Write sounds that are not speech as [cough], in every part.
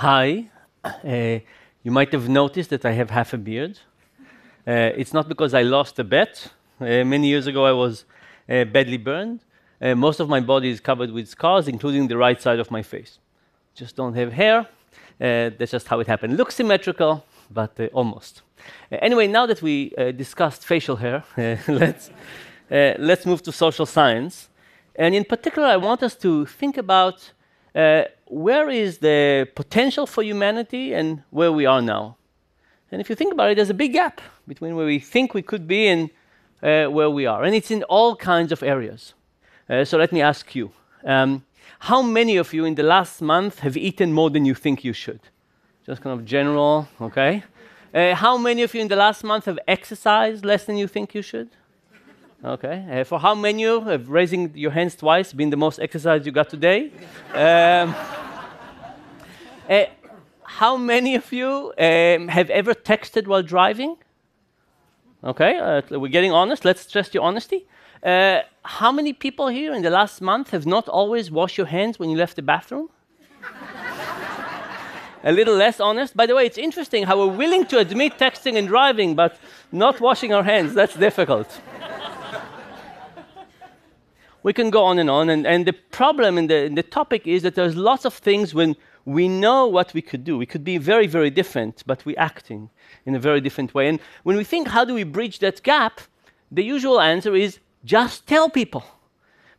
Hi. Uh, you might have noticed that I have half a beard. Uh, it's not because I lost a bet. Uh, many years ago, I was uh, badly burned. Uh, most of my body is covered with scars, including the right side of my face. Just don't have hair. Uh, that's just how it happened. Looks symmetrical, but almost. anyway, now that we discussed facial hair, [laughs] let's, let's move to social science. And in particular, I want us to think about where is the potential for humanity and where we are now? And if you think about it, there's a big gap between where we think we could be and uh, where we are. And it's in all kinds of areas. Uh, so let me ask you um, how many of you in the last month have eaten more than you think you should? Just kind of general, okay? Uh, how many of you in the last month have exercised less than you think you should? Okay. Uh, for how many of you have raising your hands twice been the most exercise you got today? um, uh, how many of you um, have ever texted while driving? Okay, uh, we're getting honest. Let's test your honesty. Uh, how many people here in the last month have not always washed your hands when you left the bathroom? a little less honest. By the way, it's interesting how we're willing to admit texting and driving, but not washing our hands. That's difficult we can go on and on. And, and the problem the, in the topic is that there's lots of things when we know what we could do. We could be very, very different, but we're acting in a very different way. And when we think, how do we bridge that gap? The usual answer is just tell people.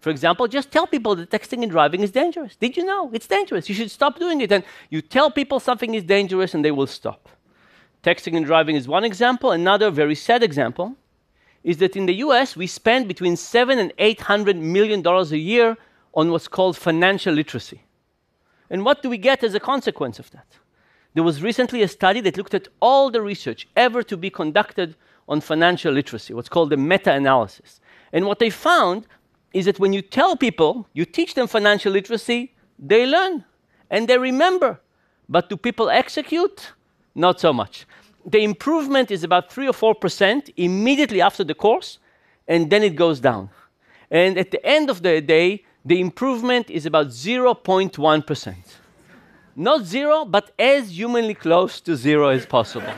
For example, just tell people that texting and driving is dangerous. Did you know? It's dangerous. You should stop doing it. And you tell people something is dangerous and they will stop. Texting and driving is one example. Another very sad example is that in the US, we spend between seven and eight hundred million dollars a year on what's called financial literacy. And what do we get as a consequence of that? There was recently a study that looked at all the research ever to be conducted on financial literacy, what's called a meta analysis. And what they found is that when you tell people, you teach them financial literacy, they learn and they remember. But do people execute? Not so much the improvement is about 3 or 4% immediately after the course, and then it goes down. And at the end of the day, the improvement is about 0.1%. Not zero, but as humanly close to zero as possible. [laughs]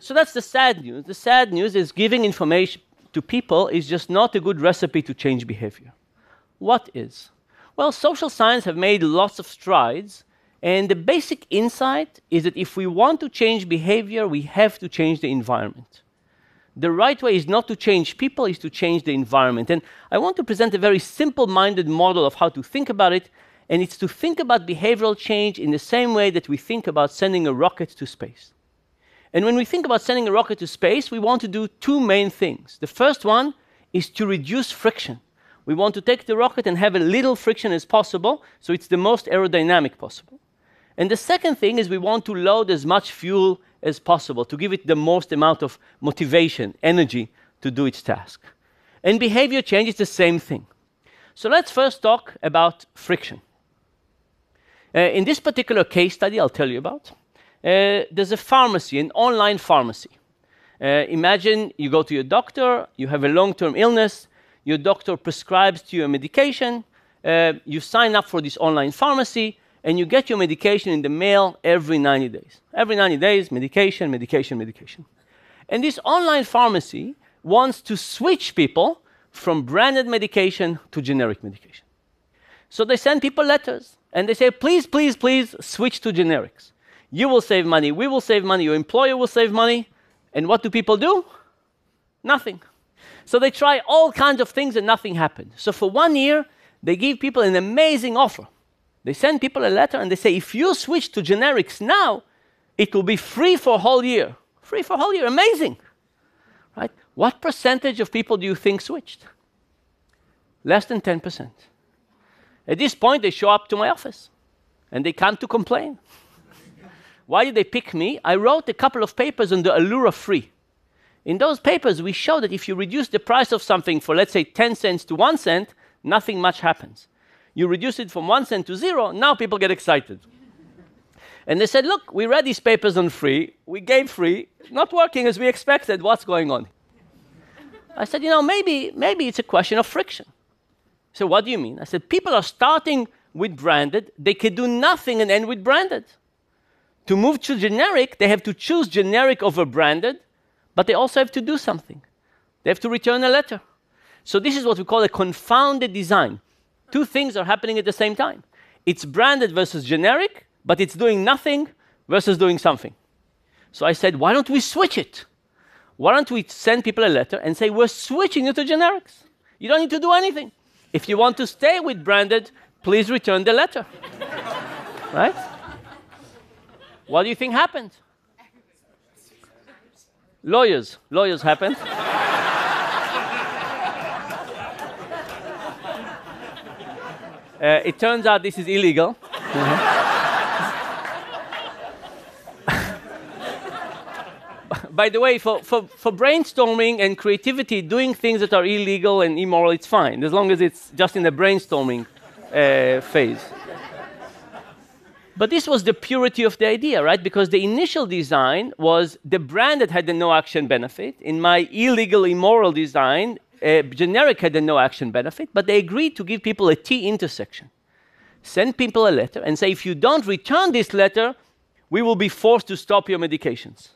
so that's the sad news. The sad news is giving information to people is just not a good recipe to change behavior. What is? Well, social science have made lots of strides and the basic insight is that if we want to change behavior, we have to change the environment. The right way is not to change people, is to change the environment. And I want to present a very simple minded model of how to think about it. And it's to think about behavioral change in the same way that we think about sending a rocket to space. And when we think about sending a rocket to space, we want to do two main things. The first one is to reduce friction. We want to take the rocket and have as little friction as possible, so it's the most aerodynamic possible. And the second thing is we want to load as much fuel as possible to give it the most amount of motivation, energy to do its task. And behavior change is the same thing. So let's first talk about friction. Uh, in this particular case study I'll tell you about, uh, there's a pharmacy, an online pharmacy. Uh, imagine you go to your doctor, you have a long term illness, your doctor prescribes to you a medication, uh, you sign up for this online pharmacy, and you get your medication in the mail every 90 days. Every 90 days, medication, medication, medication. And this online pharmacy wants to switch people from branded medication to generic medication. So they send people letters and they say, please, please, please switch to generics. You will save money, we will save money, your employer will save money. And what do people do? Nothing. So they try all kinds of things and nothing happened. So for one year, they give people an amazing offer. They send people a letter and they say, if you switch to generics now, it will be free for a whole year. Free for a whole year, amazing. Right? What percentage of people do you think switched? Less than 10%. At this point, they show up to my office and they come to complain. [laughs] Why did they pick me? I wrote a couple of papers on the allure of free. In those papers, we show that if you reduce the price of something for, let's say, 10 cents to 1 cent, nothing much happens you reduce it from one cent to zero, now people get excited. And they said, look, we read these papers on free, we gave free, not working as we expected, what's going on? I said, you know, maybe, maybe it's a question of friction. So what do you mean? I said, people are starting with branded, they can do nothing and end with branded. To move to generic, they have to choose generic over branded, but they also have to do something. They have to return a letter. So this is what we call a confounded design. Two things are happening at the same time. It's branded versus generic, but it's doing nothing versus doing something. So I said, why don't we switch it? Why don't we send people a letter and say, we're switching you to generics? You don't need to do anything. If you want to stay with branded, please return the letter. [laughs] right? What do you think happened? Lawyers. Lawyers happened. Uh, it turns out this is illegal. [laughs] By the way, for, for, for brainstorming and creativity, doing things that are illegal and immoral, it's fine, as long as it's just in the brainstorming uh, phase. But this was the purity of the idea, right? Because the initial design was the brand that had the no action benefit. In my illegal, immoral design, uh, generic had a no action benefit, but they agreed to give people a T intersection. Send people a letter and say, if you don't return this letter, we will be forced to stop your medications.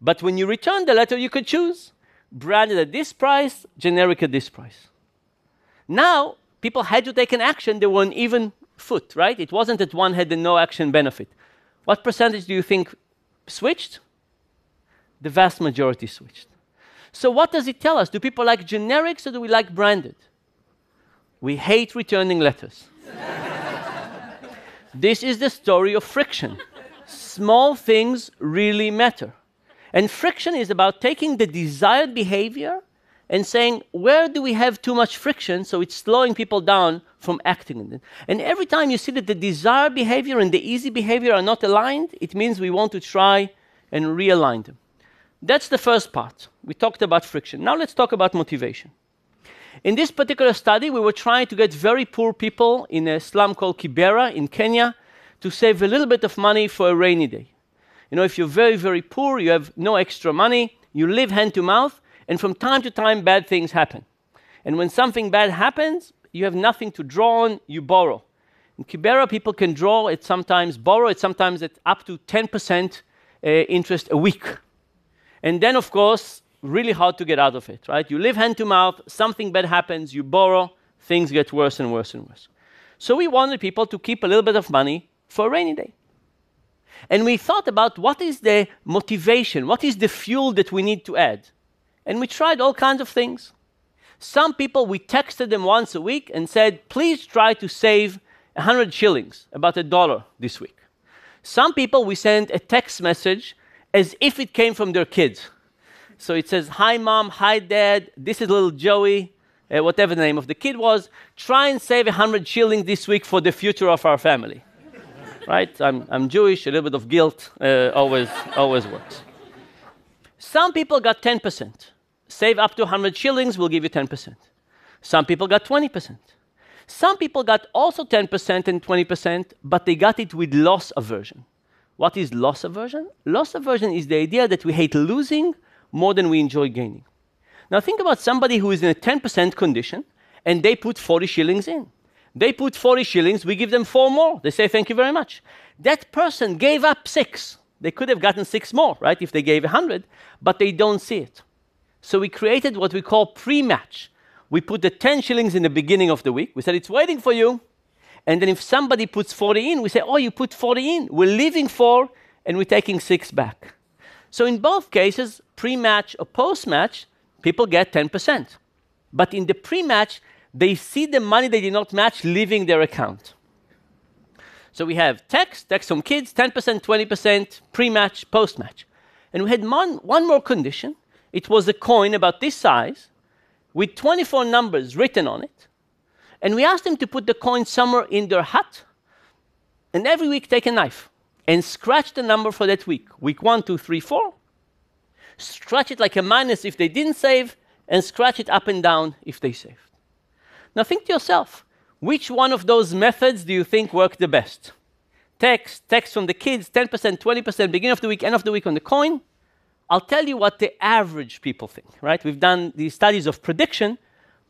But when you return the letter, you could choose branded at this price, generic at this price. Now, people had to take an action, they were on even foot, right? It wasn't that one had the no action benefit. What percentage do you think switched? The vast majority switched. So, what does it tell us? Do people like generics or do we like branded? We hate returning letters. [laughs] this is the story of friction. Small things really matter. And friction is about taking the desired behavior and saying, where do we have too much friction so it's slowing people down from acting in it? And every time you see that the desired behavior and the easy behavior are not aligned, it means we want to try and realign them. That's the first part. We talked about friction. Now let's talk about motivation. In this particular study, we were trying to get very poor people in a slum called Kibera in Kenya to save a little bit of money for a rainy day. You know, if you're very, very poor, you have no extra money, you live hand to mouth, and from time to time, bad things happen. And when something bad happens, you have nothing to draw on, you borrow. In Kibera, people can draw, it sometimes borrow, it sometimes at up to 10% uh, interest a week. And then, of course, really hard to get out of it, right? You live hand to mouth, something bad happens, you borrow, things get worse and worse and worse. So we wanted people to keep a little bit of money for a rainy day. And we thought about what is the motivation, what is the fuel that we need to add. And we tried all kinds of things. Some people, we texted them once a week and said, please try to save 100 shillings, about a dollar this week. Some people, we sent a text message as if it came from their kids. So it says, Hi, mom, hi, dad, this is little Joey, uh, whatever the name of the kid was. Try and save 100 shillings this week for the future of our family. [laughs] right? I'm, I'm Jewish, a little bit of guilt uh, always, always works. Some people got 10%. Save up to 100 shillings, we'll give you 10%. Some people got 20%. Some people got also 10% and 20%, but they got it with loss aversion. What is loss aversion? Loss aversion is the idea that we hate losing more than we enjoy gaining. Now think about somebody who is in a 10% condition and they put 40 shillings in. They put 40 shillings, we give them four more. They say, thank you very much. That person gave up six. They could have gotten six more, right, if they gave 100, but they don't see it. So we created what we call pre match. We put the 10 shillings in the beginning of the week. We said, it's waiting for you. And then if somebody puts 40 in, we say, oh, you put 40 in. We're leaving four and we're taking six back. So in both cases, pre match or post match, people get 10%. But in the pre match, they see the money they did not match leaving their account. So we have text, text from kids, 10%, 20%, pre match, post match. And we had one, one more condition. It was a coin about this size with 24 numbers written on it and we asked them to put the coin somewhere in their hut, and every week take a knife and scratch the number for that week. Week one, two, three, four. Scratch it like a minus if they didn't save, and scratch it up and down if they saved. Now think to yourself, which one of those methods do you think worked the best? Text, text from the kids, 10%, 20%, beginning of the week, end of the week on the coin. I'll tell you what the average people think, right? We've done these studies of prediction,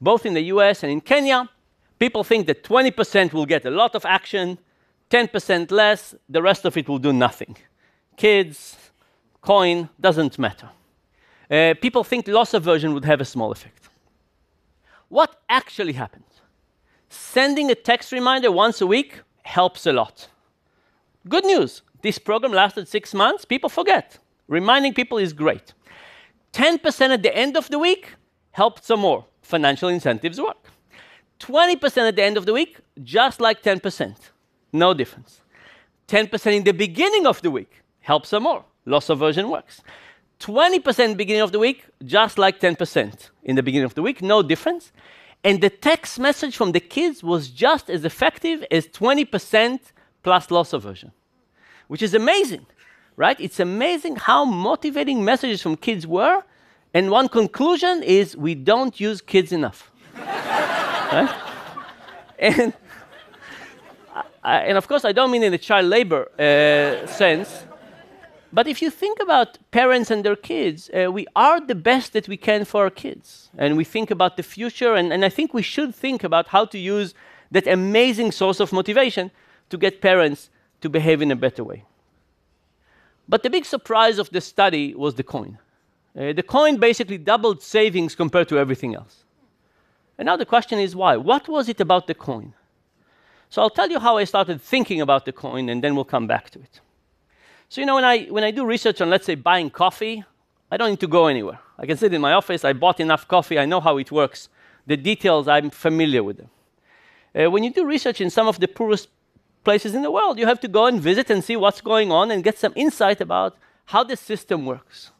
both in the US and in Kenya People think that 20% will get a lot of action, 10% less, the rest of it will do nothing. Kids, coin, doesn't matter. Uh, people think loss aversion would have a small effect. What actually happens? Sending a text reminder once a week helps a lot. Good news this program lasted six months, people forget. Reminding people is great. 10% at the end of the week helped some more. Financial incentives work. 20% at the end of the week, just like 10%. No difference. 10% in the beginning of the week helps some more. Loss aversion works. 20% beginning of the week, just like 10% in the beginning of the week, no difference. And the text message from the kids was just as effective as 20% plus loss aversion, which is amazing, right? It's amazing how motivating messages from kids were. And one conclusion is we don't use kids enough. Right? [laughs] And, I, and of course, I don't mean in the child labor uh, sense. But if you think about parents and their kids, uh, we are the best that we can for our kids. And we think about the future, and, and I think we should think about how to use that amazing source of motivation to get parents to behave in a better way. But the big surprise of the study was the coin. Uh, the coin basically doubled savings compared to everything else. And now the question is why? What was it about the coin? So I'll tell you how I started thinking about the coin, and then we'll come back to it. So, you know, when I, when I do research on, let's say, buying coffee, I don't need to go anywhere. I can sit in my office, I bought enough coffee, I know how it works. The details, I'm familiar with them. Uh, when you do research in some of the poorest places in the world, you have to go and visit and see what's going on and get some insight about how the system works.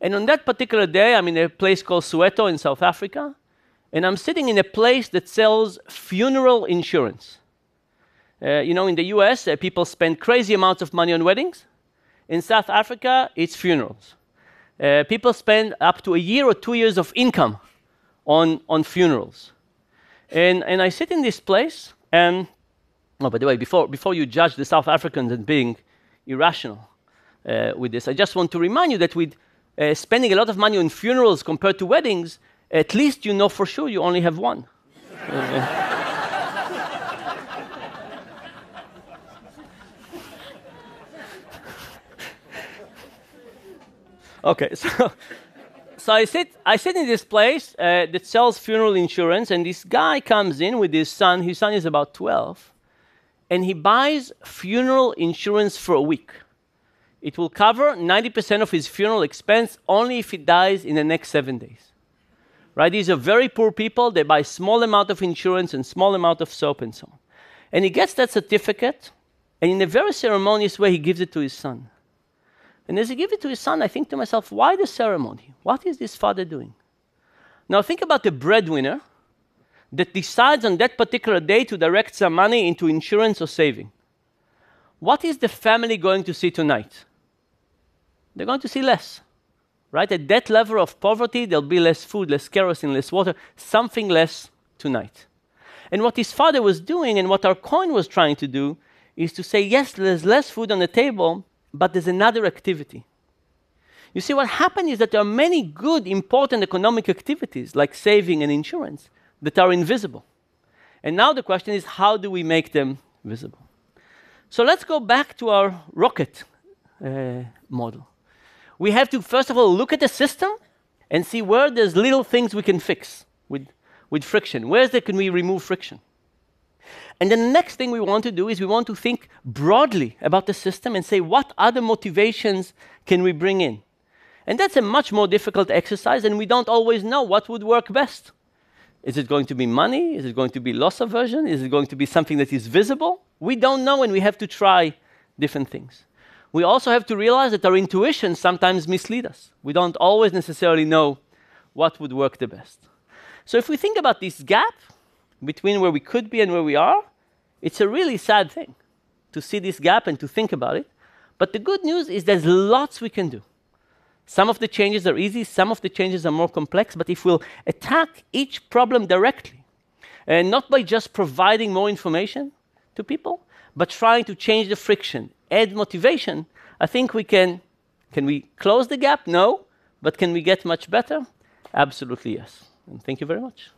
And on that particular day, I'm in a place called Soweto in South Africa, and I'm sitting in a place that sells funeral insurance. Uh, you know, in the US, uh, people spend crazy amounts of money on weddings. In South Africa, it's funerals. Uh, people spend up to a year or two years of income on, on funerals. And, and I sit in this place, and, oh, by the way, before, before you judge the South Africans as being irrational uh, with this, I just want to remind you that with uh, spending a lot of money on funerals compared to weddings, at least you know for sure you only have one. [laughs] Okay, so, so I sit, I sit in this place uh, that sells funeral insurance, and this guy comes in with his son. His son is about 12, and he buys funeral insurance for a week. It will cover 90% of his funeral expense only if he dies in the next seven days. Right? These are very poor people. They buy small amount of insurance and small amount of soap and so on. And he gets that certificate, and in a very ceremonious way, he gives it to his son. And as he gives it to his son, I think to myself, why the ceremony? What is this father doing? Now think about the breadwinner that decides on that particular day to direct some money into insurance or saving. What is the family going to see tonight? They're going to see less. Right? At that level of poverty, there'll be less food, less kerosene, less water, something less tonight. And what his father was doing and what our coin was trying to do is to say, yes, there's less food on the table, but there's another activity. You see, what happened is that there are many good, important economic activities like saving and insurance that are invisible. And now the question is how do we make them visible? So let's go back to our rocket uh, model. We have to, first of all, look at the system and see where there's little things we can fix with, with friction. Where can we remove friction? And the next thing we want to do is we want to think broadly about the system and say, what other motivations can we bring in? And that's a much more difficult exercise, and we don't always know what would work best. Is it going to be money? Is it going to be loss aversion? Is it going to be something that is visible? We don't know, and we have to try different things. We also have to realize that our intuitions sometimes mislead us. We don't always necessarily know what would work the best. So if we think about this gap, between where we could be and where we are, it's a really sad thing to see this gap and to think about it. But the good news is there's lots we can do. Some of the changes are easy, some of the changes are more complex, but if we'll attack each problem directly, and not by just providing more information to people, but trying to change the friction, add motivation, I think we can. Can we close the gap? No. But can we get much better? Absolutely yes. And thank you very much.